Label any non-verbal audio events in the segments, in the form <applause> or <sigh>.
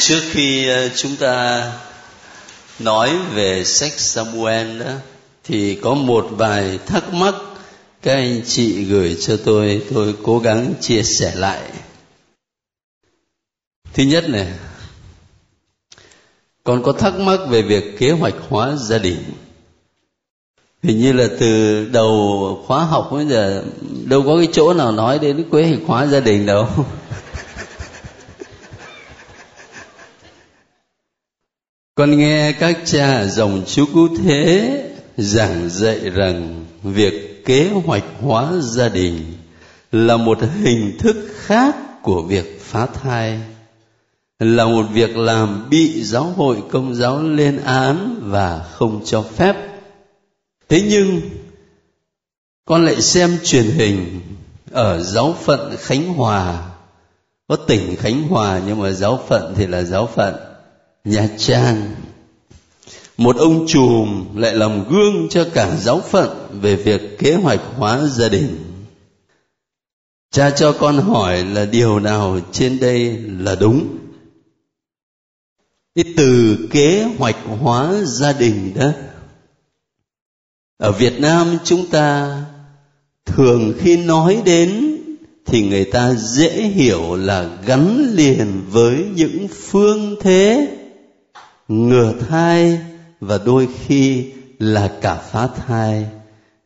trước khi ờ, chúng ta nói về sách Samuel đó, thì có một vài thắc mắc các anh chị gửi cho tôi tôi cố gắng chia sẻ lại. Thứ nhất này, còn có thắc mắc về việc kế hoạch hóa gia đình. Hình như là từ đầu khóa học bây giờ, đâu có cái chỗ nào nói đến kế hoạch hóa gia đình đâu. <laughs> con nghe các cha dòng chú cứu thế giảng dạy rằng việc kế hoạch hóa gia đình là một hình thức khác của việc phá thai, là một việc làm bị giáo hội công giáo lên án và không cho phép. Thế nhưng, con lại xem truyền hình ở giáo phận khánh hòa. Có tỉnh khánh hòa nhưng mà giáo phận thì là giáo phận nha trang. Một ông trùm lại làm gương cho cả giáo phận về việc kế hoạch hóa gia đình. Cha cho con hỏi là điều nào trên đây là đúng? Cái từ kế hoạch hóa gia đình đó, ở việt nam chúng ta thường khi nói đến thì người ta dễ hiểu là gắn liền với những phương thế ngừa thai và đôi khi là cả phá thai.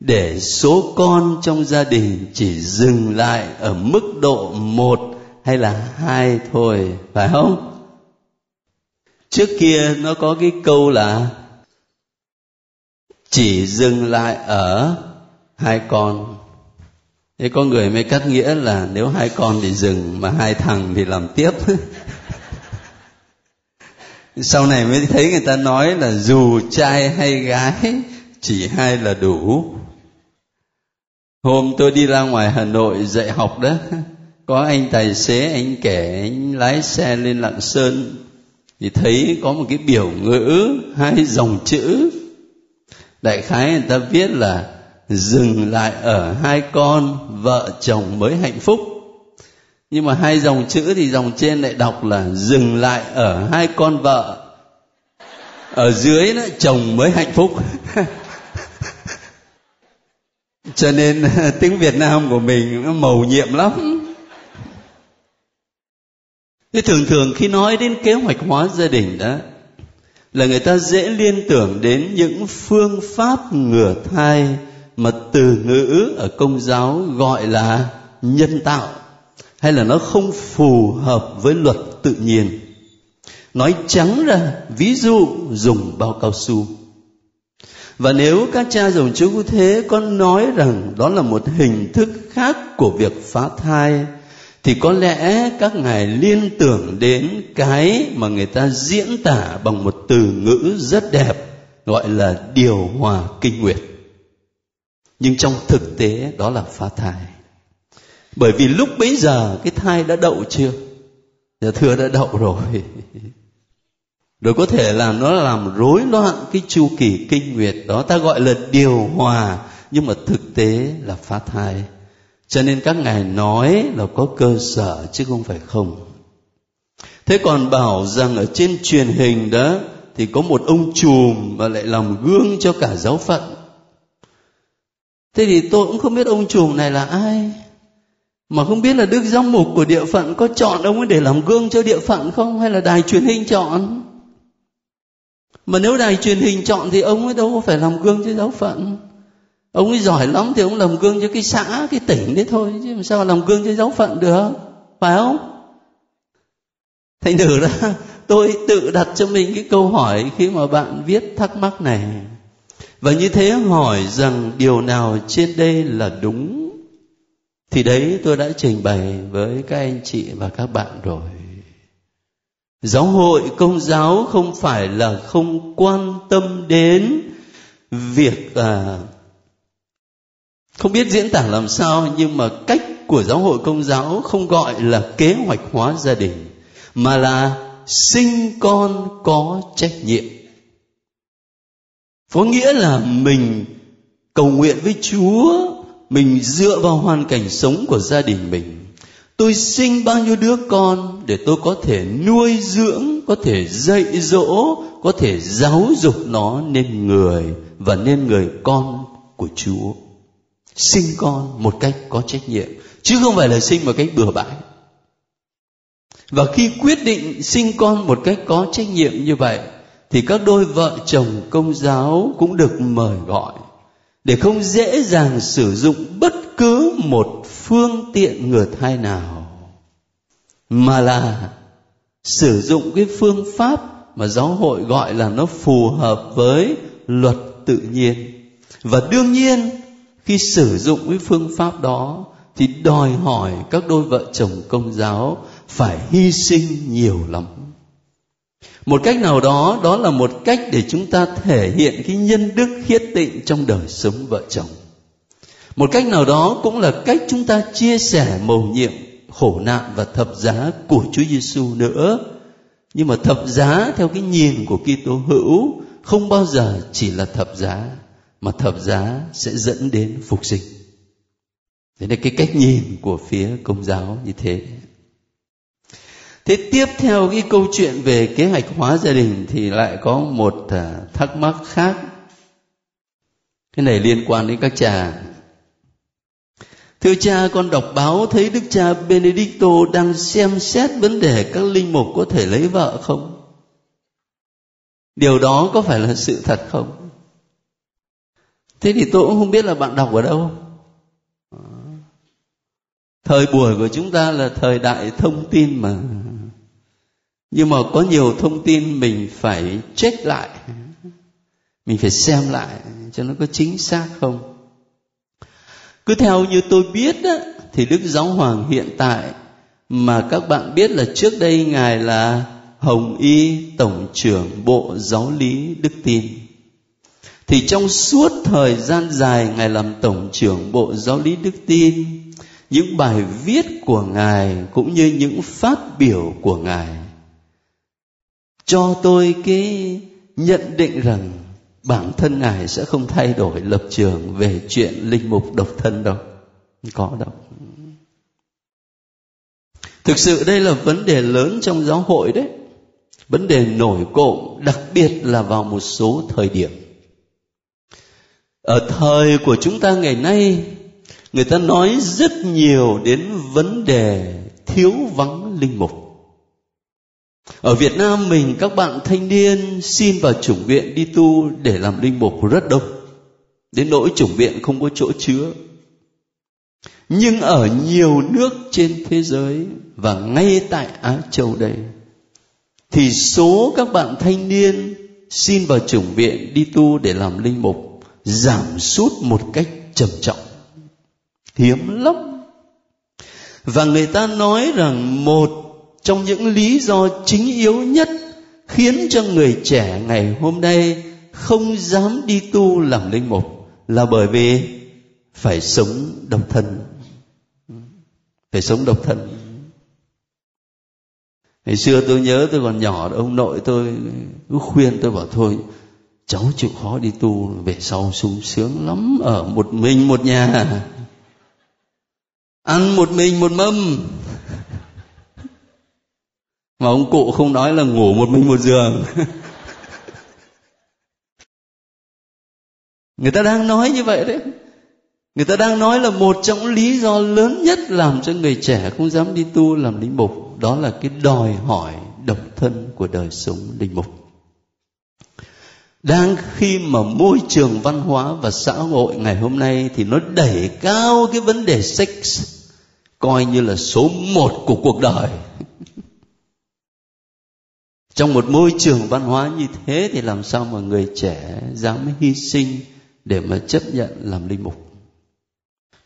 Để số con trong gia đình chỉ dừng lại ở mức độ một hay là hai thôi, phải không? Trước kia nó có cái câu là chỉ dừng lại ở hai con. Thế có người mới cắt nghĩa là nếu hai con thì dừng mà hai thằng thì làm tiếp. <laughs> sau này mới thấy người ta nói là dù trai hay gái, chỉ hai là đủ. Hôm tôi đi ra ngoài hà nội dạy học đó, có anh tài xế, anh kể anh lái xe lên lạng sơn thì thấy có một cái biểu ngữ, hai dòng chữ. Đại khái người ta viết là dừng lại ở hai con, vợ chồng mới hạnh phúc nhưng mà hai dòng chữ thì dòng trên lại đọc là dừng lại ở hai con vợ. Ở dưới đó, chồng mới hạnh phúc. <laughs> Cho nên, <laughs> tiếng việt nam của mình nó màu nhiệm lắm. Thế thường thường khi nói đến kế hoạch hóa gia đình đó, là người ta dễ liên tưởng đến những phương pháp ngừa thai mà từ ngữ ở công giáo gọi là nhân tạo hay là nó không phù hợp với luật tự nhiên? Nói trắng ra, ví dụ dùng bao cao su. Và nếu các cha dòng chú thế có nói rằng đó là một hình thức khác của việc phá thai, thì có lẽ các ngài liên tưởng đến cái mà người ta diễn tả bằng một từ ngữ rất đẹp, gọi là điều hòa kinh nguyệt. Nhưng trong thực tế, đó là phá thai bởi vì lúc bấy giờ cái thai đã đậu chưa? Dạ thưa đã đậu rồi. <laughs> Rồi có thể là nó làm rối loạn cái chu kỳ kinh nguyệt đó, ta gọi là điều hòa, nhưng mà thực tế là phá thai. Cho nên các ngài nói là có cơ sở chứ không phải không. Thế còn bảo rằng ở trên truyền hình đó thì có một ông trùm mà lại làm gương cho cả giáo phận. Thế thì tôi cũng không biết ông trùm này là ai mà không biết là đức giám mục của địa phận có chọn ông ấy để làm gương cho địa phận không? Hay là đài truyền hình chọn? Mà nếu đài truyền hình chọn thì ông ấy đâu có phải làm gương cho giáo phận. Ông ấy giỏi lắm thì ông làm gương cho cái xã, cái tỉnh đấy thôi, chứ làm sao làm gương cho giáo phận được, phải không? Thành thử ra, <laughs> tôi tự đặt cho mình cái câu hỏi khi mà bạn viết thắc mắc này. Và như thế hỏi rằng điều nào trên đây là đúng? Thì đấy tôi đã trình bày với các anh chị và các bạn rồi. Giáo hội công giáo không phải là không quan tâm đến việc à, không biết diễn tả làm sao nhưng mà cách của giáo hội công giáo không gọi là kế hoạch hóa gia đình mà là sinh con có trách nhiệm. Có nghĩa là mình cầu nguyện với chúa mình dựa vào hoàn cảnh sống của gia đình mình. Tôi sinh bao nhiêu đứa con để tôi có thể nuôi dưỡng, có thể dạy dỗ, có thể giáo dục nó nên người và nên người con của chúa. Sinh con một cách có trách nhiệm, chứ không phải là sinh một cách bừa bãi. Và khi quyết định sinh con một cách có trách nhiệm như vậy, thì các đôi vợ chồng công giáo cũng được mời gọi để không dễ dàng sử dụng bất cứ một phương tiện ngừa thai nào, mà là sử dụng cái phương pháp mà giáo hội gọi là nó phù hợp với luật tự nhiên. Và đương nhiên, khi sử dụng cái phương pháp đó thì đòi hỏi các đôi vợ chồng công giáo phải hy sinh nhiều lắm một cách nào đó đó là một cách để chúng ta thể hiện cái nhân đức khiết tịnh trong đời sống vợ chồng. Một cách nào đó cũng là cách chúng ta chia sẻ mầu nhiệm, khổ nạn và thập giá của Chúa Giêsu nữa. Nhưng mà thập giá theo cái nhìn của Kitô hữu không bao giờ chỉ là thập giá, mà thập giá sẽ dẫn đến phục sinh. Thế là cái cách nhìn của phía công giáo như thế thế tiếp theo cái câu chuyện về kế hoạch hóa gia đình thì lại có một à, thắc mắc khác. Cái này liên quan đến các cha. Thưa cha, con đọc báo thấy đức cha benedicto đang xem xét vấn đề các linh mục có thể lấy vợ không? Điều đó có phải là sự thật không? Thế thì tôi cũng không biết là bạn đọc ở đâu thời buổi của chúng ta là thời đại thông tin mà. Nhưng mà có nhiều thông tin mình phải check lại mình phải xem lại cho nó có chính xác không. Cứ theo như tôi biết á, thì đức giáo hoàng hiện tại mà các bạn biết là trước đây ngài là hồng y tổng trưởng bộ giáo lý đức tin. Thì trong suốt thời gian dài ngài làm tổng trưởng bộ giáo lý đức tin những bài viết của ngài cũng như những phát biểu của ngài. Cho tôi cái nhận định rằng bản thân ngài sẽ không thay đổi lập trường về chuyện linh mục độc thân đâu. Có đâu. Thực sự đây là vấn đề lớn trong giáo hội đấy. Vấn đề nổi cộm, đặc biệt là vào một số thời điểm. Ở thời của chúng ta ngày nay người ta nói rất nhiều đến vấn đề thiếu vắng linh mục. Ở Việt Nam mình, các bạn thanh niên xin vào chủng viện đi tu để làm linh mục rất đông. Đến nỗi chủng viện không có chỗ chứa. Nhưng ở nhiều nước trên thế giới và ngay tại Á Châu đây, thì số các bạn thanh niên xin vào chủng viện đi tu để làm linh mục giảm sút một cách trầm trọng hiếm lắm. Và người ta nói rằng một trong những lý do chính yếu nhất khiến cho người trẻ ngày hôm nay không dám đi tu làm linh mục là bởi vì phải sống độc thân. Phải sống độc thân. Ngày xưa tôi nhớ tôi còn nhỏ, ông nội tôi cứ khuyên tôi bảo thôi, cháu chịu khó đi tu, về sau sung sướng lắm, ở một mình một nhà ăn một mình một mâm. Mà ông cụ không nói là ngủ một mình một giường. <laughs> Người ta đang nói như vậy đấy. Người ta đang nói là một trong lý do lớn nhất làm cho người trẻ không dám đi tu, làm linh mục, đó là cái đòi hỏi độc thân của đời sống linh mục đang khi mà môi trường văn hóa và xã hội ngày hôm nay thì nó đẩy cao cái vấn đề sex, coi như là số một của cuộc đời. <laughs> Trong một môi trường văn hóa như thế thì làm sao mà người trẻ dám hy sinh để mà chấp nhận làm linh mục?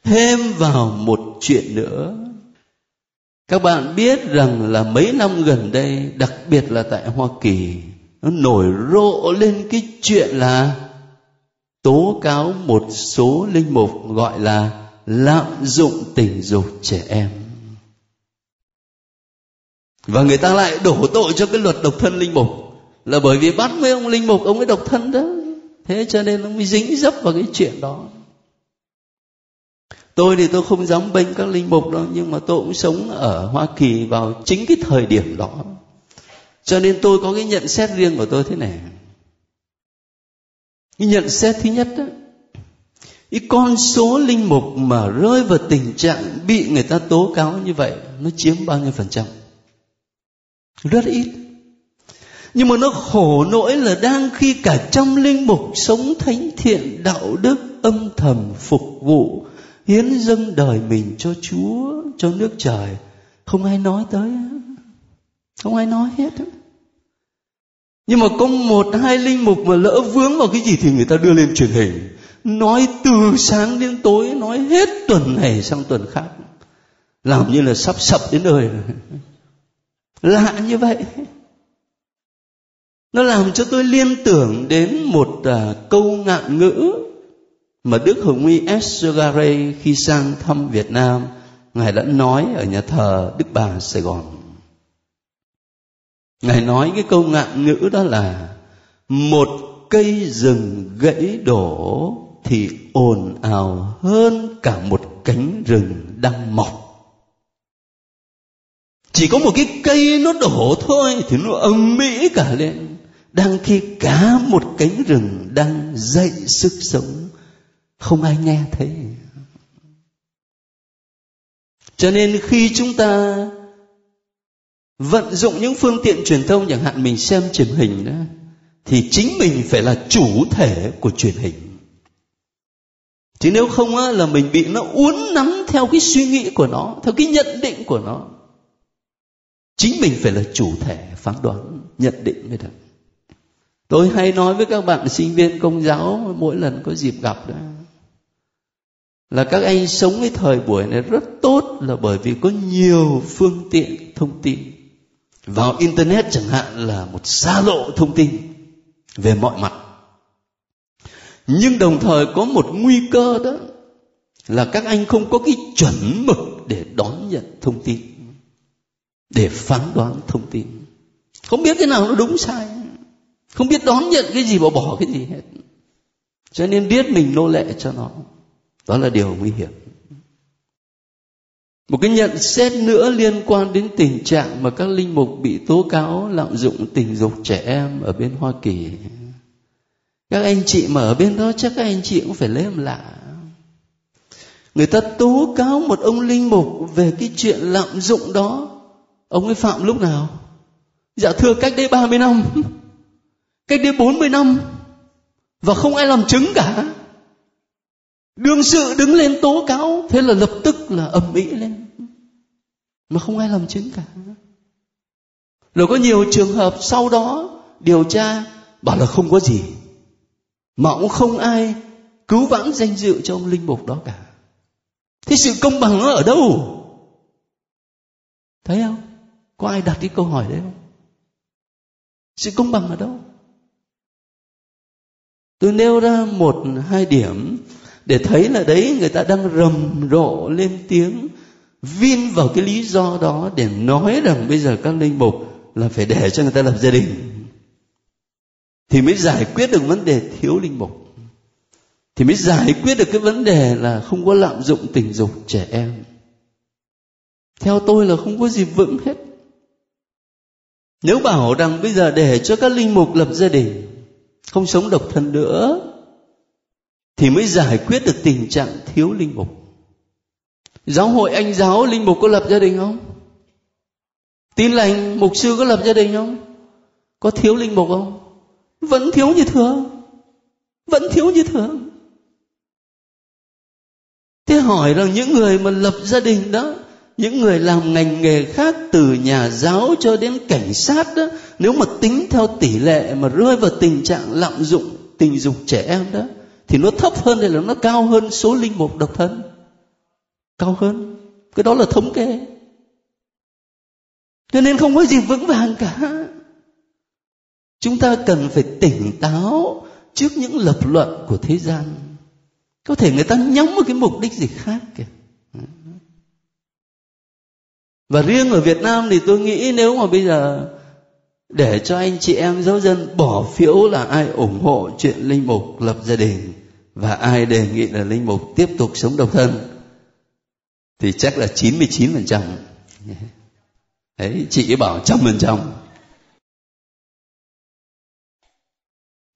Thêm vào một chuyện nữa. Các bạn biết rằng là mấy năm gần đây, đặc biệt là tại hoa kỳ nó nổi rộ lên cái chuyện là tố cáo một số linh mục gọi là lạm dụng tình dục trẻ em. Và người ta lại đổ tội cho cái luật độc thân linh mục. Là bởi vì bắt mấy ông linh mục, ông ấy độc thân đó. Thế cho nên ông mới dính dấp vào cái chuyện đó. Tôi thì tôi không dám bênh các linh mục đâu, nhưng mà tôi cũng sống ở hoa kỳ vào chính cái thời điểm đó cho nên tôi có cái nhận xét riêng của tôi thế này. Cái nhận xét thứ nhất đó, cái con số linh mục mà rơi vào tình trạng bị người ta tố cáo như vậy, nó chiếm bao nhiêu phần trăm? Rất ít. Nhưng mà nó khổ nỗi là đang khi cả trăm linh mục sống thánh thiện, đạo đức, âm thầm phục vụ, hiến dâng đời mình cho chúa, cho nước trời. Không ai nói tới. Không ai nói hết nhưng mà có một hai linh mục mà lỡ vướng vào cái gì thì người ta đưa lên truyền hình. Nói từ sáng đến tối nói hết tuần này sang tuần khác. Làm như là sắp sập đến đời <laughs> lạ như vậy. Nó làm cho tôi liên tưởng đến một à, câu ngạn ngữ mà Đức Hồng Y Esgare khi sang thăm Việt Nam Ngài đã nói ở nhà thờ Đức Bà Sài Gòn. Ngài nói cái câu ngạn ngữ đó là, Một cây rừng gãy đổ thì ồn ào hơn cả một cánh rừng đang mọc. Chỉ có một cái cây nó đổ thôi thì nó ầm mỹ cả lên, đang khi cả một cánh rừng đang dậy sức sống, không ai nghe thấy. Cho nên khi chúng ta vận dụng những phương tiện truyền thông chẳng hạn mình xem truyền hình đó thì chính mình phải là chủ thể của truyền hình. Chứ nếu không á, là mình bị nó uốn nắn theo cái suy nghĩ của nó theo cái nhận định của nó. Chính mình phải là chủ thể phán đoán nhận định mới được. Tôi hay nói với các bạn sinh viên công giáo mỗi lần có dịp gặp đó là các anh sống cái thời buổi này rất tốt là bởi vì có nhiều phương tiện thông tin vào internet chẳng hạn là một xa lộ thông tin về mọi mặt. Nhưng đồng thời có một nguy cơ đó là các anh không có cái chuẩn mực để đón nhận thông tin, để phán đoán thông tin. Không biết cái nào nó đúng sai, không biết đón nhận cái gì và bỏ cái gì hết. Cho nên biết mình nô lệ cho nó, đó là điều nguy hiểm một cái nhận xét nữa liên quan đến tình trạng mà các linh mục bị tố cáo lạm dụng tình dục trẻ em ở bên Hoa Kỳ. Các anh chị mà ở bên đó chắc các anh chị cũng phải lấy làm lạ. Người ta tố cáo một ông linh mục về cái chuyện lạm dụng đó. Ông ấy phạm lúc nào? Dạ thưa, cách đây 30 năm. <laughs> Cách đây 40 năm. Và không ai làm chứng cả đương sự đứng lên tố cáo, thế là lập tức là ầm ĩ lên. Mà không ai làm chứng cả. Rồi có nhiều trường hợp sau đó điều tra, bảo là không có gì. Mà cũng không ai cứu vãn danh dự cho ông linh mục đó cả. Thế sự công bằng nó ở đâu? Thấy không? Có ai đặt cái câu hỏi đấy không? Sự công bằng ở đâu? Tôi nêu ra một, hai điểm để thấy là đấy, người ta đang rầm rộ lên tiếng, vin vào cái lý do đó để nói rằng bây giờ các linh mục là phải để cho người ta lập gia đình. Thì mới giải quyết được vấn đề thiếu linh mục. Thì mới giải quyết được cái vấn đề là không có lạm dụng tình dục trẻ em. Theo tôi là không có gì vững hết. Nếu bảo rằng bây giờ để cho các linh mục lập gia đình, không sống độc thân nữa thì mới giải quyết được tình trạng thiếu linh mục. Giáo hội anh giáo linh mục có lập gia đình không? Tin lành mục sư có lập gia đình không? Có thiếu linh mục không? Vẫn thiếu như thường. Vẫn thiếu như thường. Thế hỏi rằng những người mà lập gia đình đó, những người làm ngành nghề khác từ nhà giáo cho đến cảnh sát đó, nếu mà tính theo tỷ lệ mà rơi vào tình trạng lạm dụng tình dục trẻ em đó thì nó thấp hơn hay là nó cao hơn số linh mục độc thân? Cao hơn. Cái đó là thống kê. Cho nên không có gì vững vàng cả. Chúng ta cần phải tỉnh táo trước những lập luận của thế gian. Có thể người ta nhắm một cái mục đích gì khác kìa. Và riêng ở Việt Nam thì tôi nghĩ nếu mà bây giờ để cho anh chị em giáo dân bỏ phiếu là ai ủng hộ chuyện linh mục lập gia đình và ai đề nghị là linh mục tiếp tục sống độc thân thì chắc là 99%. Đấy, chị bảo trăm phần trăm.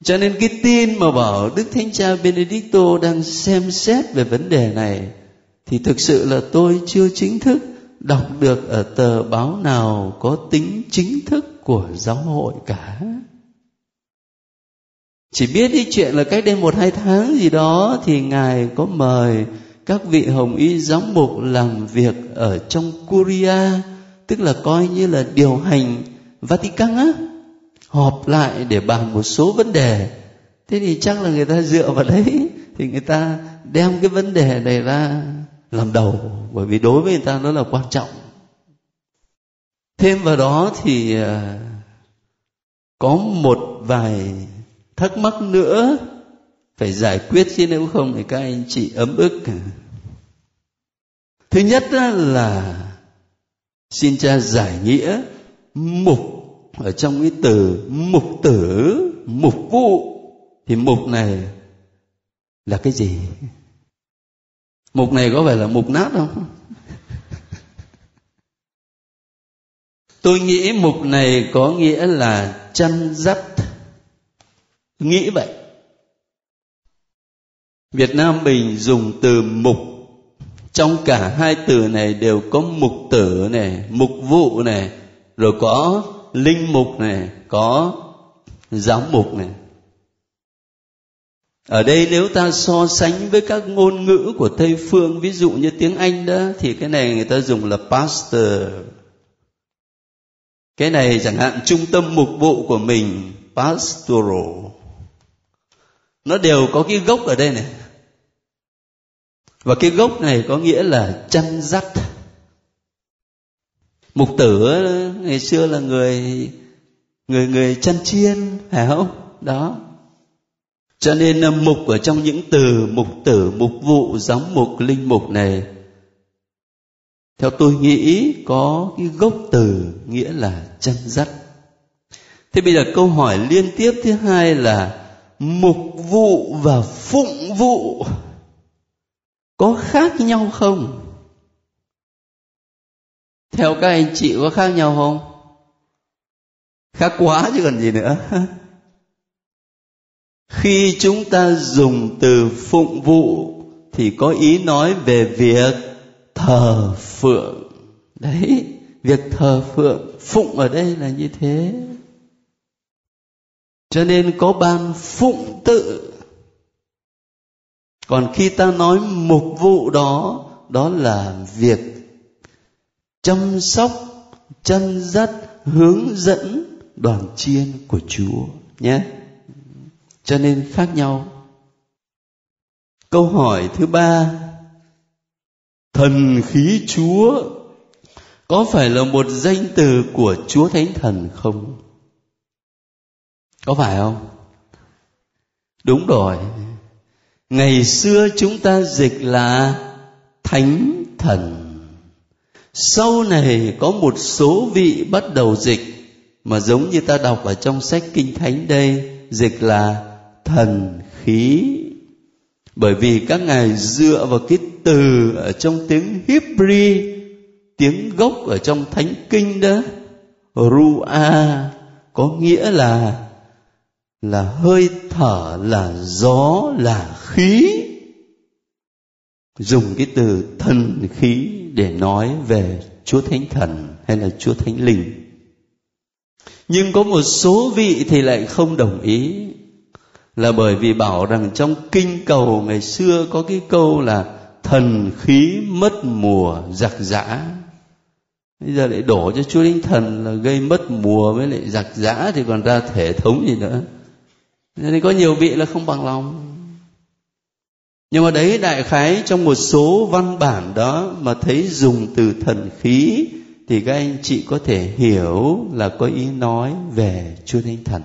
Cho nên cái tin mà bảo Đức Thánh Cha Benedicto đang xem xét về vấn đề này thì thực sự là tôi chưa chính thức đọc được ở tờ báo nào có tính chính thức của giáo hội cả. Chỉ biết cái chuyện là cách đây một hai tháng gì đó thì Ngài có mời các vị hồng y giám mục làm việc ở trong Curia, tức là coi như là điều hành Vatican á, họp lại để bàn một số vấn đề. Thế thì chắc là người ta dựa vào đấy thì người ta đem cái vấn đề này ra làm đầu bởi vì đối với người ta nó là quan trọng thêm vào đó thì à, có một vài thắc mắc nữa, phải giải quyết chứ nếu không thì các anh chị ấm ức. Thứ nhất là xin cha giải nghĩa mục, ở trong cái từ mục tử, mục vụ. Thì mục này là cái gì? Mục này có phải là mục nát không? <laughs> Tôi nghĩ mục này có nghĩa là chăn dắt nghĩ vậy. Việt nam mình dùng từ mục. Trong cả hai từ này đều có mục tử này, mục vụ này, rồi có linh mục này, có giáo mục này. Ở đây nếu ta so sánh với các ngôn ngữ của tây phương, ví dụ như tiếng anh đó, thì cái này người ta dùng là pastor cái này chẳng hạn, trung tâm mục vụ của mình, pastoral nó đều có cái gốc ở đây này. Và cái gốc này có nghĩa là chăn dắt mục tử, ngày xưa là người người người chăn chiên, phải không? Đó. Cho nên à, mục ở trong những từ mục tử, mục vụ, giám mục, linh mục này, theo tôi nghĩ có cái gốc từ nghĩa là chân dắt thế bây giờ câu hỏi liên tiếp thứ hai là mục vụ và phụng vụ có khác nhau không? Theo các anh chị có khác nhau không? Khác quá chứ còn gì nữa. <laughs> Khi chúng ta dùng từ phụng vụ thì có ý nói về việc thờ phượng. Đấy, việc thờ phượng, phụng ở đây là như thế cho nên có ban phụng tự. Còn khi ta nói mục vụ đó đó là việc chăm sóc chân dắt, hướng dẫn đoàn chiên của chúa, nhé. Cho nên khác nhau. Câu hỏi thứ ba, thần khí chúa có phải là một danh từ của chúa thánh thần không? Có phải không? Đúng rồi. Ngày xưa chúng ta dịch là thánh thần. Sau này có một số vị bắt đầu dịch, mà giống như ta đọc ở trong sách kinh thánh đây, dịch là thần khí. Bởi vì các ngài dựa vào cái từ ở trong tiếng Hebrew, tiếng gốc ở trong thánh kinh đó, Ruah, có nghĩa là là hơi thở, là gió, là khí. Dùng cái từ thần khí để nói về Chúa Thánh Thần hay là Chúa Thánh Linh. Nhưng có một số vị thì lại không đồng ý, là bởi vì bảo rằng trong kinh cầu ngày xưa có cái câu là thần khí mất mùa giặc giã. Bây giờ lại đổ cho chúa linh thần là gây mất mùa với lại giặc giã thì còn ra thể thống gì nữa nên có nhiều vị là không bằng lòng. Nhưng mà đấy, đại khái trong một số văn bản đó mà thấy dùng từ thần khí, thì các anh chị có thể hiểu là có ý nói về chúa thánh thần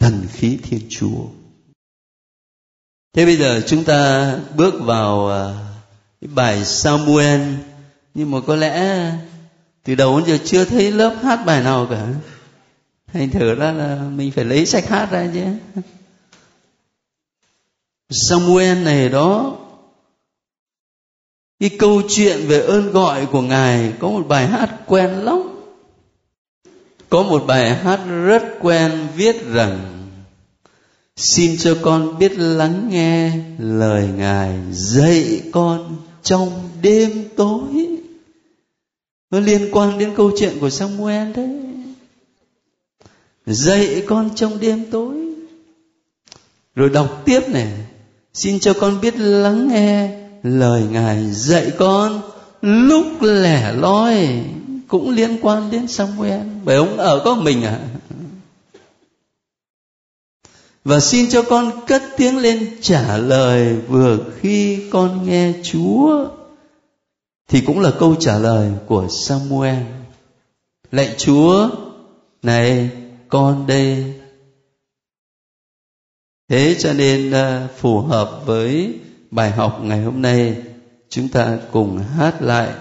thần khí thiên chúa. Thế bây giờ chúng ta bước vào à, cái bài samuel. Nhưng mà có lẽ từ đầu đến giờ chưa thấy lớp hát bài nào cả thành thử ra là mình phải lấy sách hát ra chứ. Samuel này đó, cái câu chuyện về ơn gọi của ngài có một bài hát quen lắm. Có một bài hát rất quen viết rằng, xin cho con biết lắng nghe lời ngài dạy con trong đêm tối. Nó liên quan đến câu chuyện của samuel đấy dạy con trong đêm tối. Rồi đọc tiếp này. Xin cho con biết lắng nghe lời ngài dạy con lúc lẻ loi, cũng liên quan đến Samuel. Bởi ông ở có mình à và xin cho con cất tiếng lên trả lời vừa khi con nghe Chúa, thì cũng là câu trả lời của Samuel. Lạy Chúa, này con đây. Thế cho nên à, phù hợp với bài học ngày hôm nay, chúng ta cùng hát lại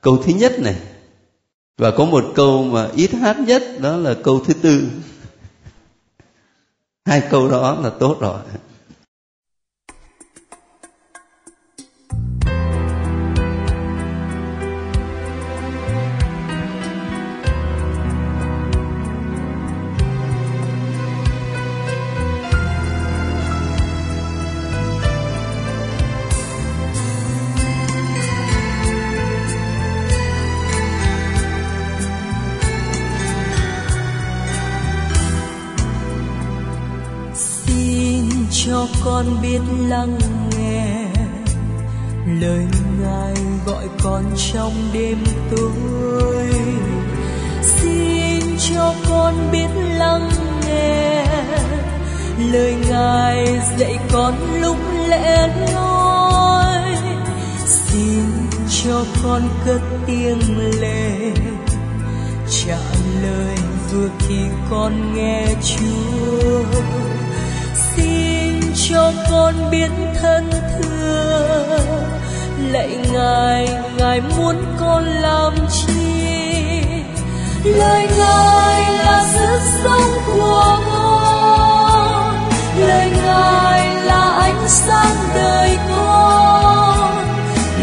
câu thứ nhất này. Và có một câu mà ít hát nhất, đó là câu thứ tư. <laughs> Hai câu đó là tốt rồi. Cho con biết lắng nghe. Lời ngài gọi con trong đêm tối. Xin cho con biết lắng nghe. Lời ngài dạy con lúc lẽ loi. Xin cho con cất tiếng lệ. Trả lời vừa khi con nghe chúa cho con biết thân thương lạy ngài ngài muốn con làm chi? Lời ngài là sức sống của con. Lời ngài là ánh sáng đời con.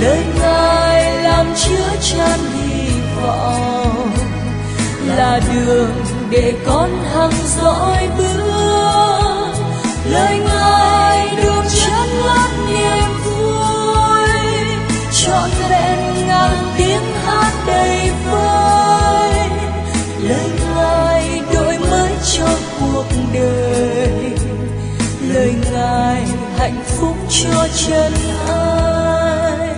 Lời ngài làm chứa chan hy vọng. Là đường để con hằng dõi bước. Lời ngài phúc cho chân ai.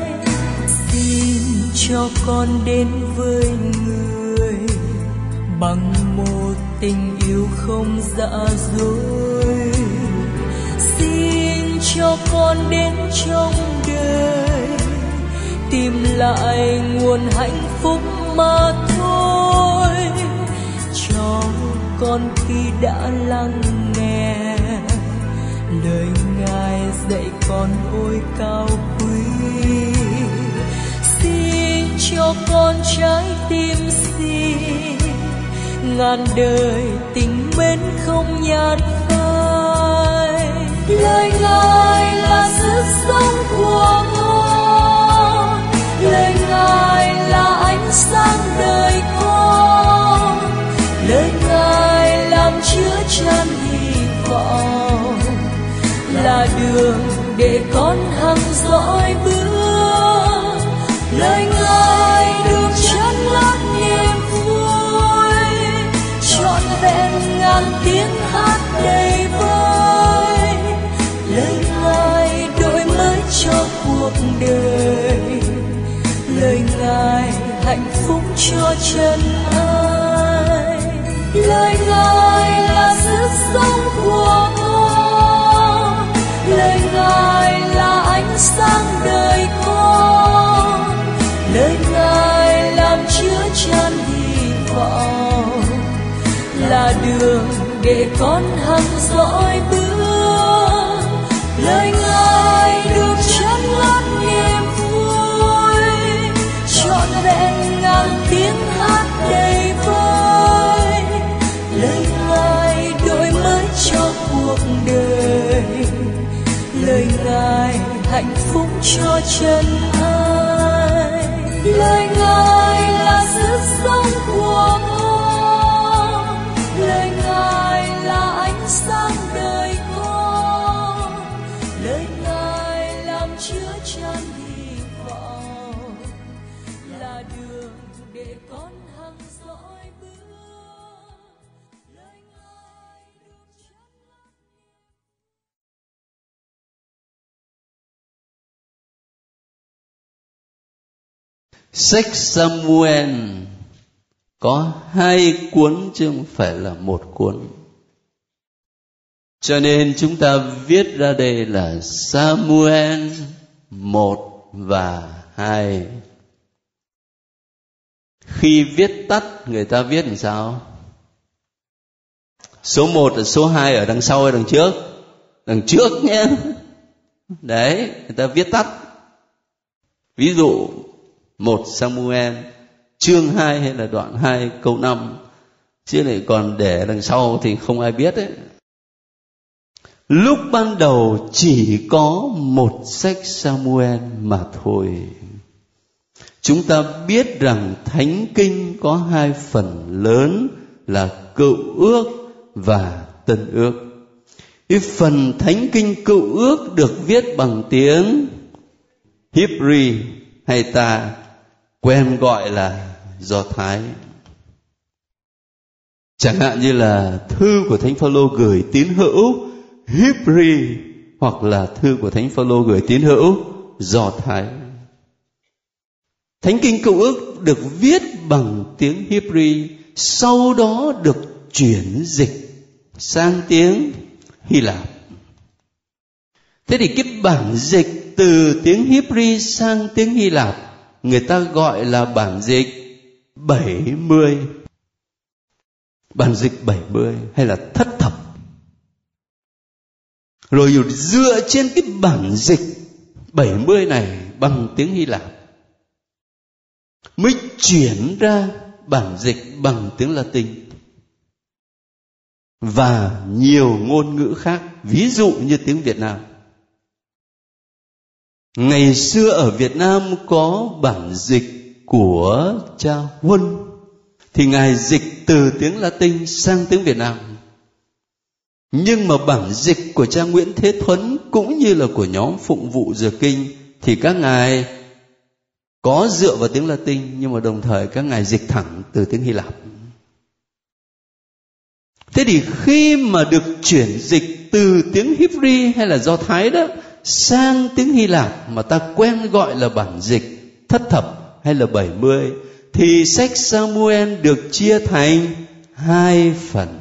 Xin cho con đến với người bằng một tình yêu không giả dối xin cho con đến trong đời, tìm lại nguồn hạnh phúc mà thôi. Cho con khi đã lắng nghe lời dạy con ôi cao quý. Xin cho con trái tim xin. Ngàn đời tình mến không nhạt phai. Lời ngài là sức sống của con. Lời ngài là ánh sáng đời con. Lời ngài làm chứa chan hy vọng là đường để con hằng dõi bước. Lời ngài được chân lát niềm vui trọn vẹn ngàn tiếng hát đầy vơi, lời ngài đổi mới cho cuộc đời. Lời ngài hạnh phúc cho chân ai. Lời ngài là sức sống là đường để con hằng dõi bước. Lời ngài được chân ngất niềm vui, trọn vẹn ngàn tiếng hát đầy vơi. Lời ngài đổi mới cho cuộc đời. Lời ngài hạnh phúc cho chân ai. Lời ngài là sức sống của Sách Samuel có hai cuốn chứ không phải là một cuốn. Cho nên chúng ta viết ra đây là Samuel một và hai. Khi viết tắt người ta viết làm sao? Số 1 là số 2 ở đằng sau hay đằng trước? Đằng trước nhé. Đấy, người ta viết tắt. Ví dụ một Samuel, chương 2 hay là đoạn 2 câu 5 chứ lại còn để đằng sau thì không ai biết đấy lúc ban đầu chỉ có một sách Samuel mà thôi. Chúng ta biết rằng thánh kinh có hai phần lớn là cựu ước và tân ước. Cái phần thánh kinh cựu ước được viết bằng tiếng Hebrew hay ta quen gọi là do thái. Chẳng hạn như là thư của thánh phaolô gửi tín hữu Hebrew hoặc là thư của thánh phaolô gửi tín hữu do thái. Thánh kinh cựu ước được viết bằng tiếng Hebrew sau đó được chuyển dịch sang tiếng Hy Lạp. Thế thì cái bản dịch từ tiếng Hebrew sang tiếng Hy Lạp người ta gọi là bản dịch 70 bản dịch 70 hay là thất thập. Rồi dựa trên cái bản dịch 70 này bằng tiếng Hy Lạp, mới chuyển ra bản dịch bằng tiếng Latin. Và nhiều ngôn ngữ khác, ví dụ như tiếng Việt Nam ngày xưa ở Việt Nam có bản dịch của cha Huân thì ngài dịch từ tiếng Latin sang tiếng Việt Nam nhưng mà bản dịch của cha Nguyễn Thế Thuấn cũng như là của nhóm phụng vụ dược kinh thì các ngài có dựa vào tiếng Latin, nhưng mà đồng thời các ngài dịch thẳng từ tiếng Hy Lạp. Thế thì khi mà được chuyển dịch từ tiếng Hebrew hay là Do Thái đó sang tiếng Hy Lạp mà ta quen gọi là bản dịch thất thập hay là bảy mươi, thì sách Samuel được chia thành hai phần.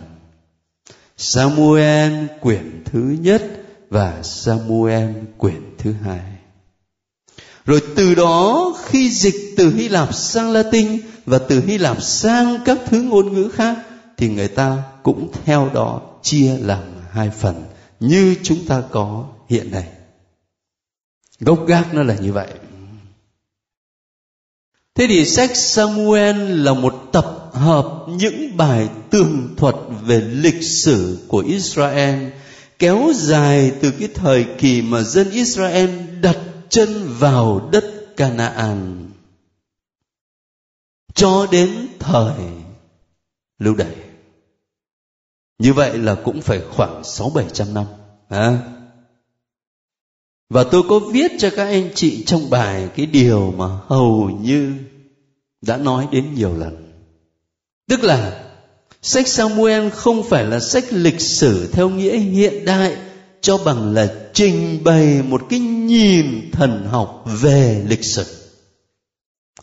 Samuel quyển thứ nhất và Samuel quyển thứ hai. Rồi từ đó, khi dịch từ Hy Lạp sang Latin và từ Hy Lạp sang các thứ ngôn ngữ khác, thì người ta cũng theo đó chia làm hai phần như chúng ta có hiện nay gốc gác nó là như vậy. Thế thì sách samuel là một tập hợp những bài tường thuật về lịch sử của israel kéo dài từ cái thời kỳ mà dân israel đặt chân vào đất canaan. Cho đến thời lưu đày. Như vậy là cũng phải khoảng sáu bảy trăm năm à, và tôi có viết cho các anh chị trong bài cái điều mà hầu như đã nói đến nhiều lần. Tức là, sách samuel không phải là sách lịch sử theo nghĩa hiện đại cho bằng là trình bày một cái nhìn thần học về lịch sử.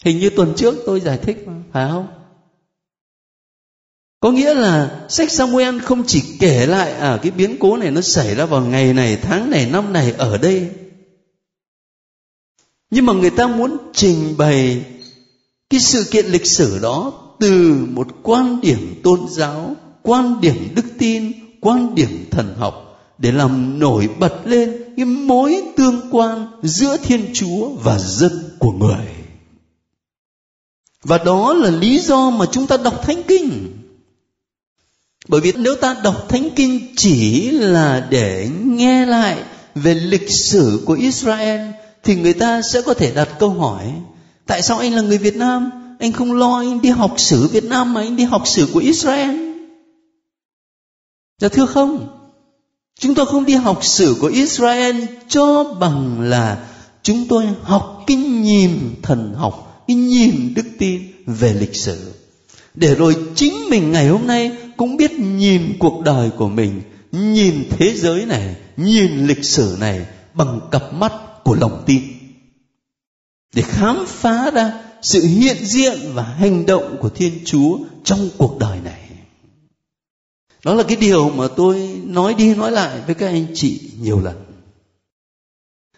Hình như tuần trước tôi giải thích mà, phải không? Có nghĩa là sách Samuel không chỉ kể lại à cái biến cố này nó xảy ra vào ngày này, tháng này, năm này ở đây. Nhưng mà người ta muốn trình bày cái sự kiện lịch sử đó từ một quan điểm tôn giáo, quan điểm đức tin, quan điểm thần học để làm nổi bật lên cái mối tương quan giữa Thiên Chúa và dân của người. Và đó là lý do mà chúng ta đọc Thánh Kinh bởi vì nếu ta đọc thánh kinh chỉ là để nghe lại về lịch sử của israel, thì người ta sẽ có thể đặt câu hỏi, tại sao anh là người việt nam? Anh không lo anh đi học sử việt nam mà anh đi học sử của israel. Dạ thưa không? Chúng tôi không đi học sử của israel cho bằng là chúng tôi học cái nhìn thần học, cái nhìn đức tin về lịch sử. Để rồi chính mình ngày hôm nay cũng biết nhìn cuộc đời của mình, nhìn thế giới này, nhìn lịch sử này bằng cặp mắt của lòng tin. Để khám phá ra sự hiện diện và hành động của thiên chúa trong cuộc đời này. Đó là cái điều mà tôi nói đi nói lại với các anh chị nhiều lần.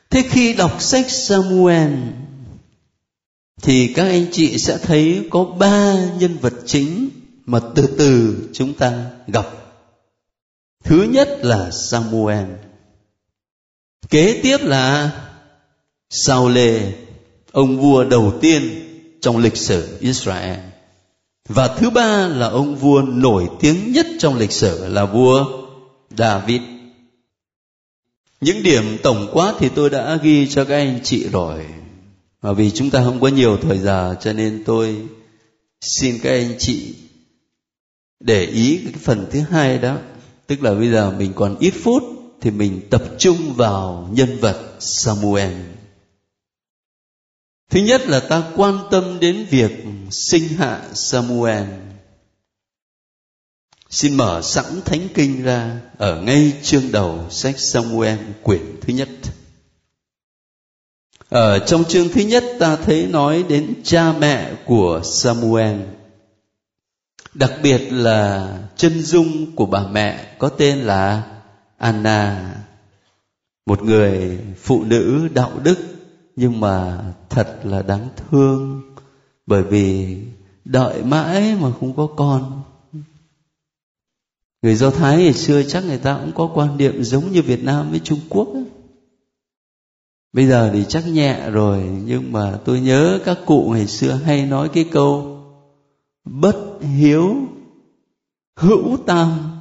Thế khi đọc sách samuel, thì các anh chị sẽ thấy có ba nhân vật chính mà từ từ chúng ta gặp. Thứ nhất là samuel. Kế tiếp là sao lê ông vua đầu tiên trong lịch sử israel. Và thứ ba là ông vua nổi tiếng nhất trong lịch sử là vua david. Những điểm tổng quát thì tôi đã ghi cho các anh chị rồi. Và vì chúng ta không có nhiều thời giờ cho nên tôi xin các anh chị để ý cái phần thứ hai đó. Tức là bây giờ mình còn ít phút thì mình tập trung vào nhân vật samuel. Thứ nhất là ta quan tâm đến việc sinh hạ samuel. Xin mở sẵn thánh kinh ra, ở ngay chương đầu sách samuel quyển thứ nhất. Ở trong chương thứ nhất ta thấy nói đến cha mẹ của samuel đặc biệt là chân dung của bà mẹ có tên là anna một người phụ nữ đạo đức, nhưng mà thật là đáng thương, bởi vì đợi mãi mà không có con người do thái ngày xưa chắc người ta cũng có quan niệm giống như việt nam với trung quốc ấy. bây giờ thì chắc nhẹ rồi, nhưng mà tôi nhớ các cụ ngày xưa hay nói cái câu bất hiếu hữu tam,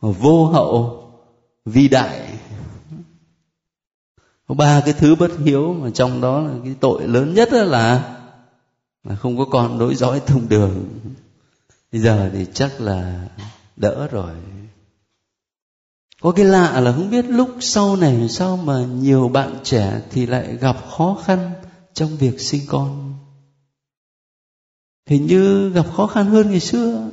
vô hậu vi đại. Có ba cái thứ bất hiếu mà trong đó là cái tội lớn nhất là là không có con nối dõi thông đường. Bây giờ thì chắc là đỡ rồi. Có cái lạ là không biết lúc sau này, sao mà nhiều bạn trẻ thì lại gặp khó khăn trong việc sinh con? Hình như gặp khó khăn hơn ngày xưa.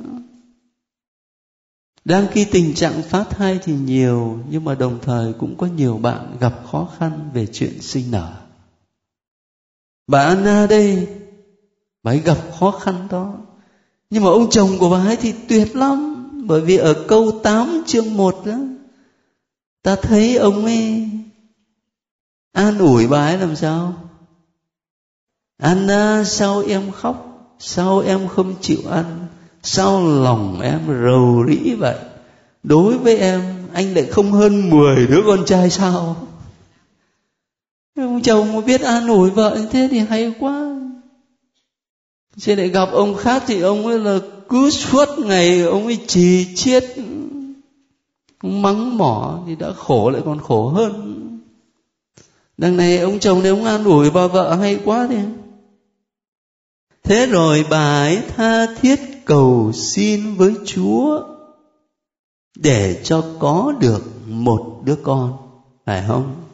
Đang khi tình trạng phá thai thì nhiều, nhưng mà đồng thời cũng có nhiều bạn gặp khó khăn về chuyện sinh nở. Bà anna đây, bà ấy gặp khó khăn đó. Nhưng mà ông chồng của bà ấy thì tuyệt lắm, bởi vì ở câu 8 chương 1 đó ta thấy ông ấy an ủi bà ấy làm sao? Anna, sao em khóc? Sao em không chịu ăn? Sao lòng em rầu rĩ vậy? Đối với em, anh lại không hơn 10 đứa con trai sao? Ông chồng mà biết an ủi vợ như thế thì hay quá. Chứ lại gặp ông khác thì ông ấy là cứ suốt ngày ông ấy trì chiết mắng mỏ thì đã khổ lại còn khổ hơn. Đằng này ông chồng này ông an ủi bà vợ hay quá thì thế rồi bà ấy tha thiết cầu xin với chúa để cho có được một đứa con phải không?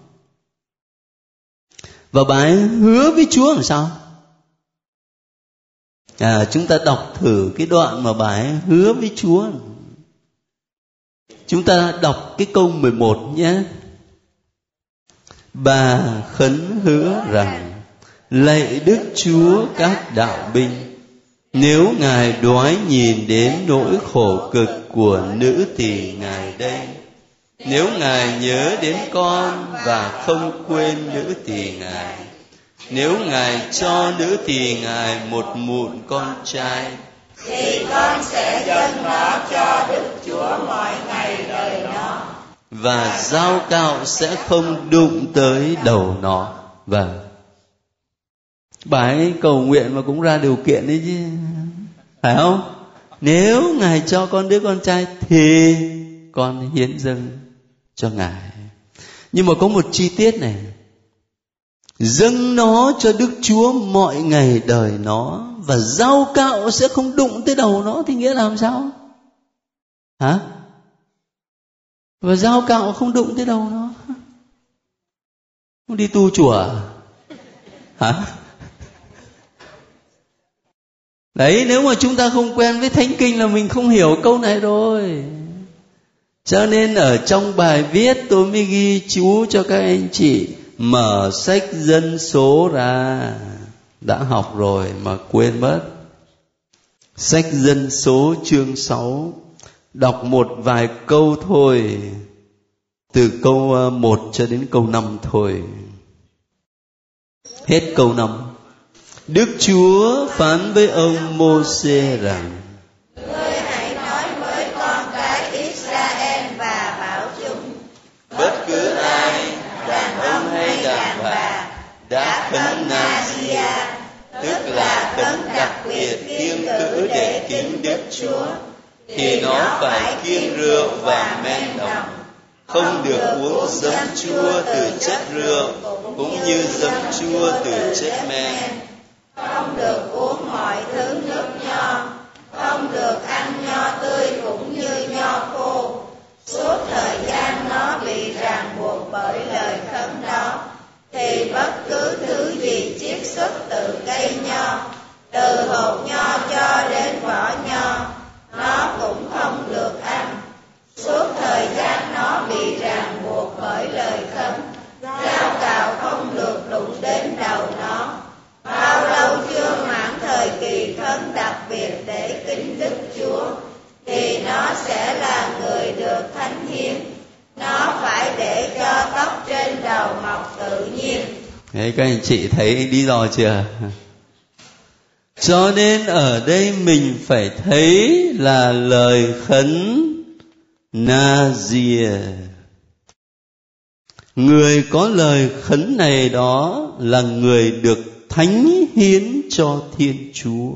Và bà ấy hứa với chúa làm sao? À, chúng ta đọc thử cái đoạn mà bà ấy hứa với chúa. Chúng ta đọc cái câu 11 nhé. Bà khấn hứa rằng lạy đức chúa các đạo binh nếu ngài đoái nhìn đến nỗi khổ cực của nữ tỳ ngài đây. Nếu ngài nhớ đến con và không quên nữ tỳ ngài. Nếu ngài cho nữ tỳ ngài một mụn con trai. Thì con sẽ dâng nó cho đức chúa mọi ngày đời nó. Và dao cạo sẽ không đụng tới đầu nó. Vâng bà ấy cầu nguyện mà cũng ra điều kiện đấy chứ phải không nếu ngài cho con đứa con trai thì con hiến dâng cho ngài nhưng mà có một chi tiết này dâng nó cho Đức Chúa mọi ngày đời nó và rau cạo sẽ không đụng tới đầu nó thì nghĩa là làm sao? Hả? Và rau cạo không đụng tới đầu nó. Không đi tu chùa? À? Hả? Đấy, nếu mà chúng ta không quen với thánh kinh là mình không hiểu câu này rồi. Cho nên ở trong bài viết tôi mới ghi chú cho các anh chị mở sách dân số ra. Đã học rồi mà quên mất. Sách dân số chương 6 đọc một vài câu thôi. Từ câu ờ, 1 cho đến câu 5 thôi. Hết câu 5 Đức Chúa phán với ông Môsê rằng đã khấn Nazia tức là khấn đặc biệt kiêng cữ để kính Đức Chúa thì nó phải kiêng rượu và men đồng. Không được uống dấm chua từ chất rượu cũng như dấm chua từ chất men không được uống mọi thứ nước nho, không được ăn nho tươi cũng như nho khô. Suốt thời gian nó bị ràng buộc bởi lời khấn đó, thì bất cứ thứ gì chiết xuất từ cây nho, từ hột nho cho đến Đấy, các anh chị thấy lý do chưa cho nên ở đây mình phải thấy là lời khấn Nazir Người có lời khấn này đó là người được thánh hiến cho Thiên Chúa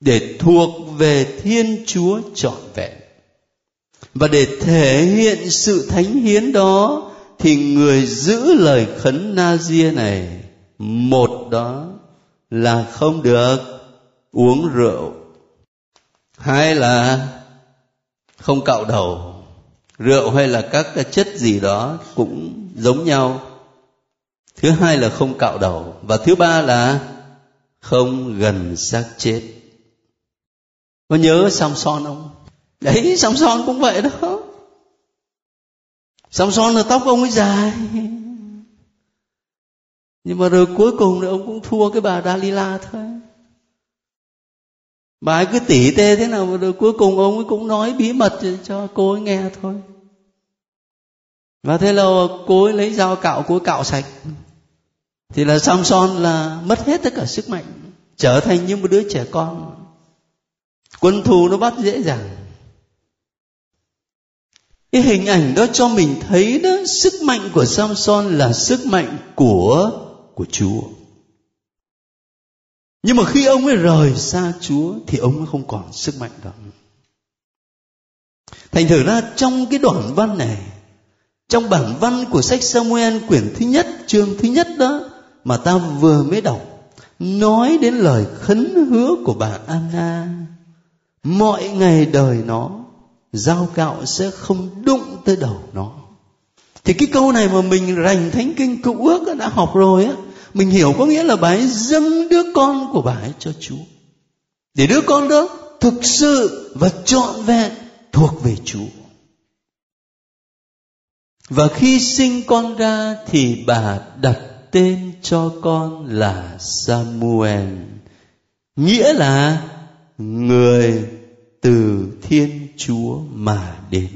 để thuộc về Thiên Chúa trọn vẹn. Và để thể hiện sự thánh hiến đó thì người giữ lời khấn na ria này, một đó là không được uống rượu. Hai là không cạo đầu. Rượu hay là các cái chất gì đó cũng giống nhau. Thứ hai là không cạo đầu. Và thứ ba là không gần xác chết. Có nhớ Samson không? Đấy, Samson cũng vậy đó. Samson là tóc ông ấy dài. Nhưng mà rồi cuối cùng thì ông cũng thua cái bà Dalila thôi. Bà ấy cứ tỉ tê thế nào mà rồi cuối cùng ông ấy cũng nói bí mật cho cô ấy nghe thôi. Và thế là cô ấy lấy dao cạo, cô ấy cạo sạch. Thì là Samson là mất hết tất cả sức mạnh, trở thành như một đứa trẻ con. Quân thù nó bắt dễ dàng cái hình ảnh đó cho mình thấy đó, sức mạnh của Samson là sức mạnh của của Chúa. Nhưng mà khi ông ấy rời xa Chúa thì ông ấy không còn sức mạnh đó. Thành thử ra trong cái đoạn văn này, trong bản văn của sách Samuel quyển thứ nhất, chương thứ nhất đó mà ta vừa mới đọc, nói đến lời khấn hứa của bà Anna, mọi ngày đời nó dao cạo sẽ không đụng tới đầu nó. Thì cái câu này mà mình rành thánh kinh cựu ước đã học rồi á, mình hiểu có nghĩa là bà ấy dâng đứa con của bà ấy cho chúa. Để đứa con đó thực sự và trọn vẹn thuộc về chúa. Và khi sinh con ra thì bà đặt tên cho con là samuel, nghĩa là người từ thiên chúa mà đến.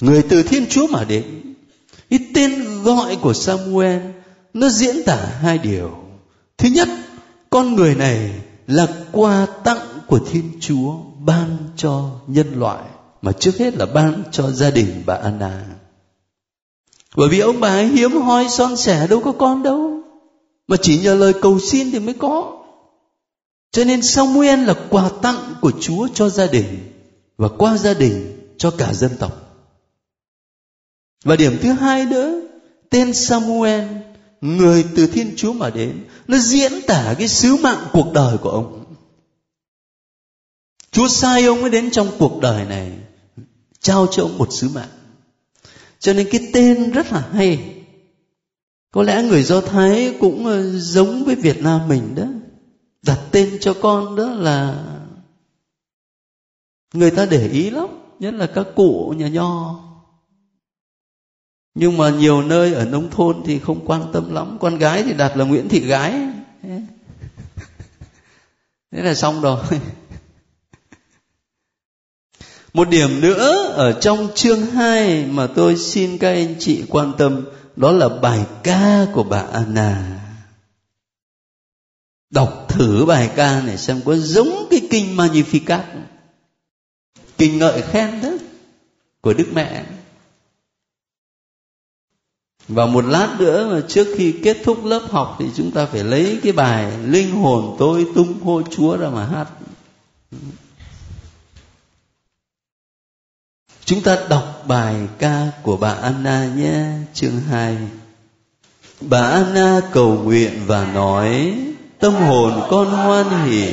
Người từ thiên chúa mà đến, cái tên gọi của samuel nó diễn tả hai điều. Thứ nhất, con người này là quà tặng của thiên chúa ban cho nhân loại, mà trước hết là ban cho gia đình bà anna. Bởi vì ông bà ấy hiếm hoi, son sẻ, đâu có con đâu. Mà chỉ nhờ lời cầu xin thì mới có cho nên Samuel là quà tặng của Chúa cho gia đình và qua gia đình cho cả dân tộc. Và điểm thứ hai nữa, tên Samuel người từ thiên chúa mà đến nó diễn tả cái sứ mạng cuộc đời của ông. Chúa sai ông ấy đến trong cuộc đời này trao cho ông một sứ mạng. Cho nên cái tên rất là hay. Có lẽ người do thái cũng ờ, giống với việt nam mình đó đặt tên cho con đó là người ta để ý lắm, nhất là các cụ, nhà nho. Nhưng mà nhiều nơi ở nông thôn thì không quan tâm lắm. Con gái thì đặt là nguyễn thị gái. <laughs> Thế là xong rồi. <laughs> Một điểm nữa ở trong chương 2 mà tôi xin các anh chị quan tâm, đó là bài ca của bà Anna. Đọc thử bài ca này xem có giống cái kinh Magnificat Kinh ngợi khen đó của Đức Mẹ. Và một lát nữa mà trước khi kết thúc lớp học thì chúng ta phải lấy cái bài Linh hồn tôi tung hô Chúa ra mà hát. Chúng ta đọc bài ca của bà Anna nhé, chương 2. Bà Anna cầu nguyện và nói, tâm hồn con hoan hỉ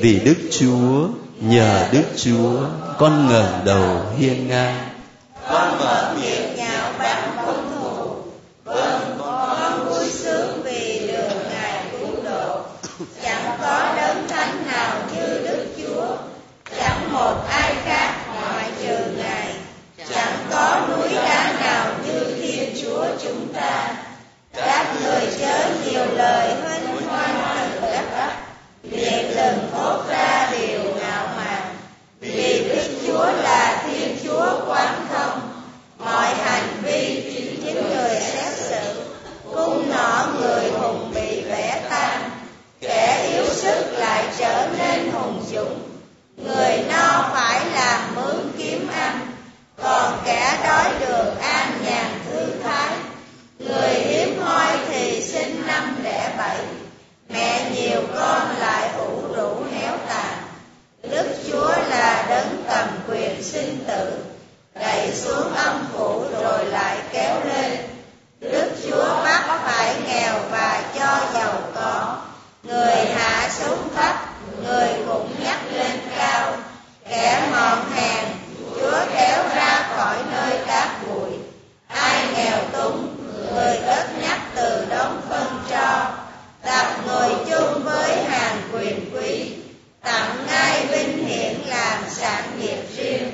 vì Đức Chúa, nhờ Đức Chúa, con ngẩng đầu hiên ngang. Con mở miệng nhạo báng công thù, vâng, con vui sướng vì được Ngài cứu độ. Chẳng có đấng thánh nào như Đức Chúa, chẳng một ai khác ngoại trừ Ngài chẳng có núi đá nào như thiên chúa chúng ta các người chớ nhiều lời hân hoan từ từng miệng đừng thốt ra điều ngạo mạn. Vì đức chúa là thiên chúa quán thông. Mọi hành vi chính người xét xử, cung nọ người hùng bị vẽ tan. Kẻ yếu sức lại trở nên hùng dũng. Người no phải làm mướn kiếm ăn. Còn kẻ đói được an nhàn thư thái. Người hiếm hoi thì sinh năm lẻ bảy mẹ nhiều con lại ủ rũ héo tàn. Đức chúa là đấng cầm quyền sinh tử. Đẩy xuống âm phủ rồi lại kéo lên. Đức chúa bắt phải nghèo và cho giàu có. Người hạ xuống thấp người cũng nhắc lên cao. Kẻ mòn hèn Chúa kéo ra khỏi nơi cát bụi. Ai nghèo túng, người cất nhắc từ đống phân cho. Tập ngồi chung với hàng quyền quý, tặng ngay vinh hiển làm sản nghiệp riêng.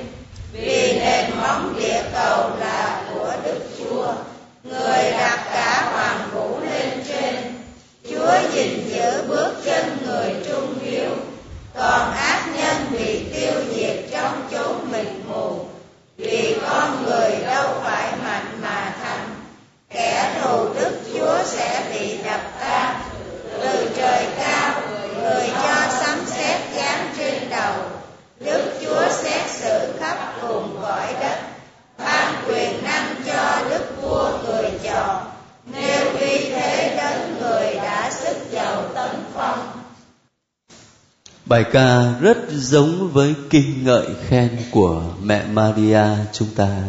Vì nền móng điện Bài ca rất giống với kinh ngợi khen của mẹ Maria chúng ta.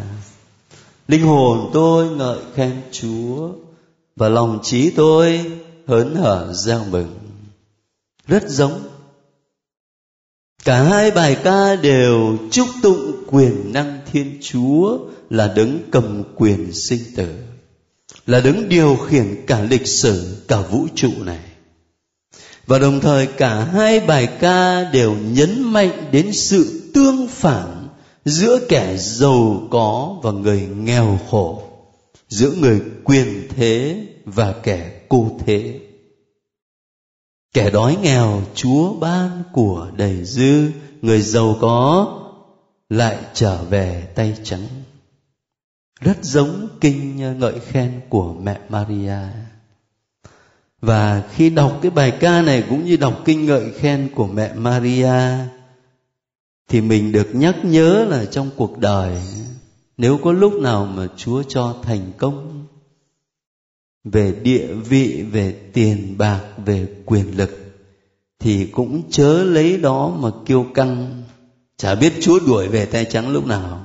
Linh hồn tôi ngợi khen Chúa và lòng trí tôi hớn hở gieo mừng. Rất giống. Cả hai bài ca đều chúc tụng quyền năng Thiên Chúa là đấng cầm quyền sinh tử, là đấng điều khiển cả lịch sử, cả vũ trụ này và đồng thời cả hai bài ca đều nhấn mạnh đến sự tương phản giữa kẻ giàu có và người nghèo khổ, giữa người quyền thế và kẻ cô thế. Kẻ đói nghèo, chúa ban của đầy dư, người giàu có lại trở về tay trắng. Rất giống kinh ngợi khen của mẹ maria và khi đọc cái bài ca này cũng như đọc kinh ngợi khen của mẹ Maria thì mình được nhắc nhớ là trong cuộc đời nếu có lúc nào mà Chúa cho thành công về địa vị, về tiền bạc, về quyền lực thì cũng chớ lấy đó mà kiêu căng, chả biết Chúa đuổi về tay trắng lúc nào.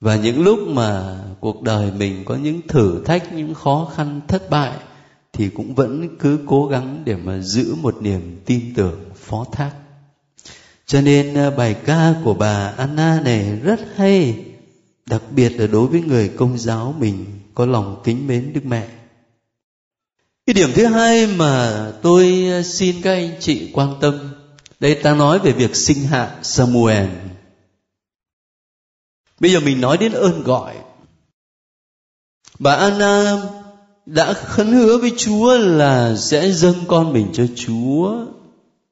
Và những lúc mà cuộc đời mình có những thử thách những khó khăn thất bại thì cũng vẫn cứ cố gắng để mà giữ một niềm tin tưởng phó thác cho nên ờ, bài ca của bà Anna này rất hay đặc biệt là đối với người công giáo mình có lòng kính mến Đức Mẹ. Cái điểm thứ hai mà tôi ờ, xin các anh chị quan tâm, đây ta nói về việc sinh hạ Samuel. Bây giờ mình nói đến ơn gọi. Bà Anna đã khấn hứa với Chúa là sẽ dâng con mình cho Chúa.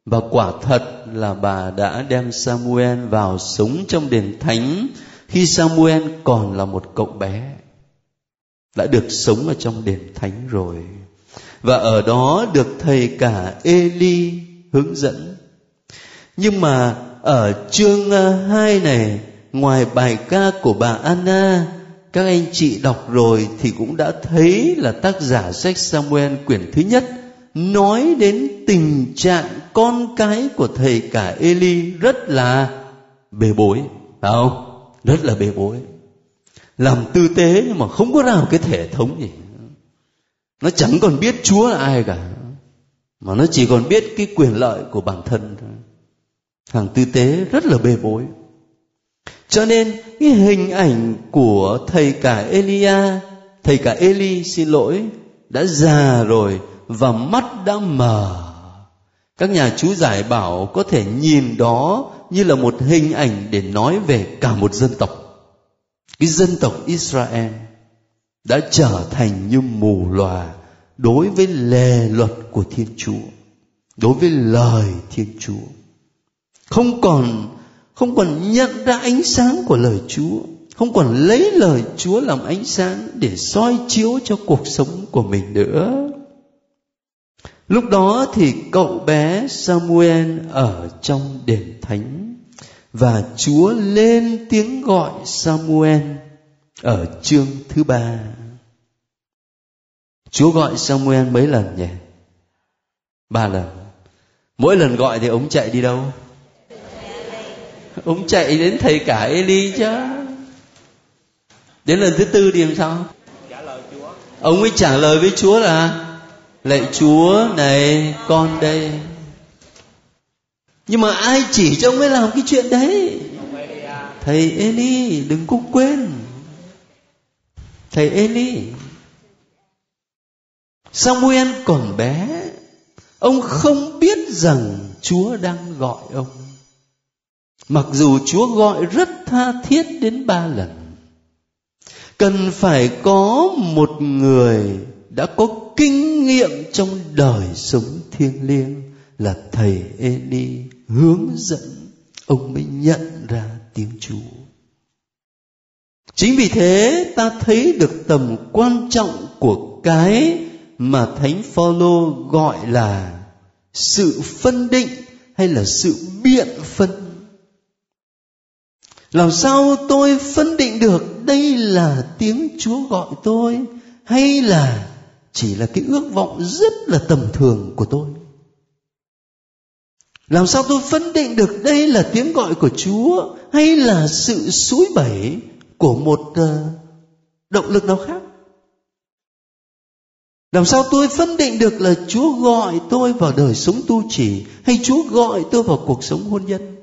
Và quả thật là bà đã đem Samuel vào sống trong đền thánh khi Samuel còn là một cậu bé. Đã được sống ở trong đền thánh rồi. Và ở đó được thầy cả Eli hướng dẫn. Nhưng mà ở chương à, 2 này, ngoài bài ca của bà Anna các anh chị đọc rồi thì cũng đã thấy là tác giả sách Samuel quyển thứ nhất nói đến tình trạng con cái của thầy cả Eli rất là bề bối, phải không? Rất là bề bối. Làm tư tế nhưng mà không có ra một cái thể thống gì. Nó chẳng còn biết Chúa là ai cả. Mà nó chỉ còn biết cái quyền lợi của bản thân thôi. Hàng tư tế rất là bề bối. Cho nên cái hình ảnh của thầy cả Elia, thầy cả Eli xin lỗi, đã già rồi và mắt đã mờ. Các nhà chú giải bảo có thể nhìn đó như là một hình ảnh để nói về cả một dân tộc. Cái dân tộc israel đã trở thành như mù lòa đối với lề luật của thiên chúa đối với lời thiên chúa. Không còn không còn nhận ra ánh sáng của lời chúa, không còn lấy lời chúa làm ánh sáng để soi chiếu cho cuộc sống của mình nữa Lúc đó thì cậu bé Samuel ở trong đền thánh và Chúa lên tiếng gọi Samuel ở chương thứ ba. Chúa gọi Samuel mấy lần nhỉ? Ba lần. Mỗi lần gọi thì ông chạy đi đâu? Ông chạy đến thầy cả Eli chứ. Đến lần thứ tư thì làm sao? Ông ấy trả lời với Chúa là, lạy chúa này, con đây. Nhưng mà ai chỉ cho ông ấy làm cái chuyện đấy? Thầy eli, đừng có quên. Thầy eli. Samuel còn bé. Ông không biết rằng chúa đang gọi ông mặc dù chúa gọi rất tha thiết đến ba lần, cần phải có một người đã có kinh nghiệm trong đời sống thiêng liêng là thầy Eli hướng dẫn ông mới nhận ra tiếng Chúa. Chính vì thế, ta thấy được tầm quan trọng của cái mà Thánh Phaolô gọi là sự phân định hay là sự biện phân. Làm sao tôi phân định được đây là tiếng Chúa gọi tôi hay là chỉ là cái ước vọng rất là tầm thường của tôi? Làm sao tôi phân định được đây là tiếng gọi của chúa hay là sự suối bẩy của một ờ, động lực nào khác? Làm sao tôi phân định được là chúa gọi tôi vào đời sống tu trì hay chúa gọi tôi vào cuộc sống hôn nhân?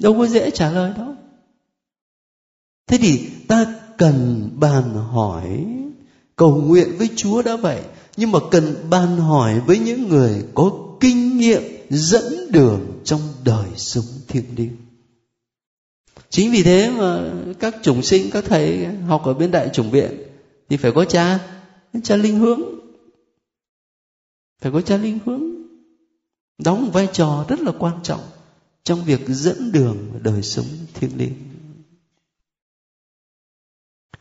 Đâu có dễ trả lời đâu thế thì ta cần bàn hỏi, cầu nguyện với chúa đã vậy, nhưng mà cần bàn hỏi với những người có kinh nghiệm dẫn đường trong đời sống thiêng liêng. Chính vì thế mà các chủng sinh, các thầy học ở bên đại chủng viện thì phải có cha cha linh hướng. Phải có cha linh hướng. Đóng vai trò rất là quan trọng trong việc dẫn đường đời sống thiêng liêng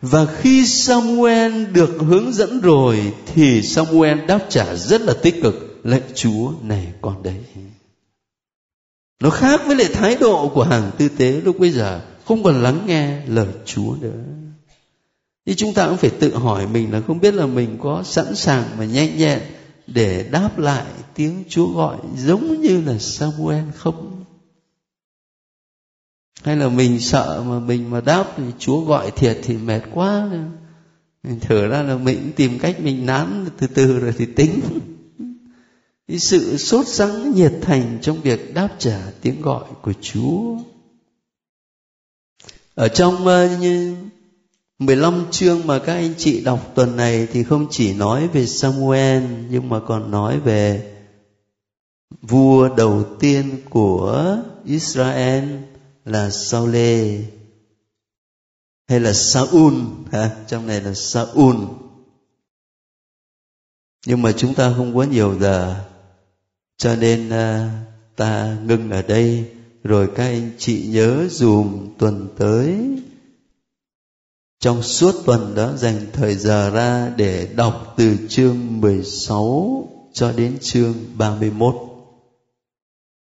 và khi Samuel được hướng dẫn rồi, thì Samuel đáp trả rất là tích cực lệnh Chúa, này con đấy. Nó khác với lại thái độ của hàng tư tế lúc bây giờ, không còn lắng nghe lời Chúa nữa. thì chúng ta cũng phải tự hỏi mình là không biết là mình có sẵn sàng mà nhanh nhẹn để đáp lại tiếng Chúa gọi giống như là Samuel không? Hay là mình sợ mà mình mà đáp thì chúa gọi thiệt thì mệt quá. Mình thở ra là mình tìm cách mình nán từ từ rồi thì tính. Cái sự sốt sắng nhiệt thành trong việc đáp trả tiếng gọi của chúa. Ở trong ờ, uh, 15 chương mà các anh chị đọc tuần này thì không chỉ nói về Samuel nhưng mà còn nói về vua đầu tiên của Israel là Saule hay là Saul ha trong này là Saul. Nhưng mà chúng ta không có nhiều giờ cho nên uh, ta ngưng ở đây. Rồi các anh chị nhớ dùm tuần tới. Trong suốt tuần đó dành thời giờ ra để đọc từ chương 16 cho đến chương 31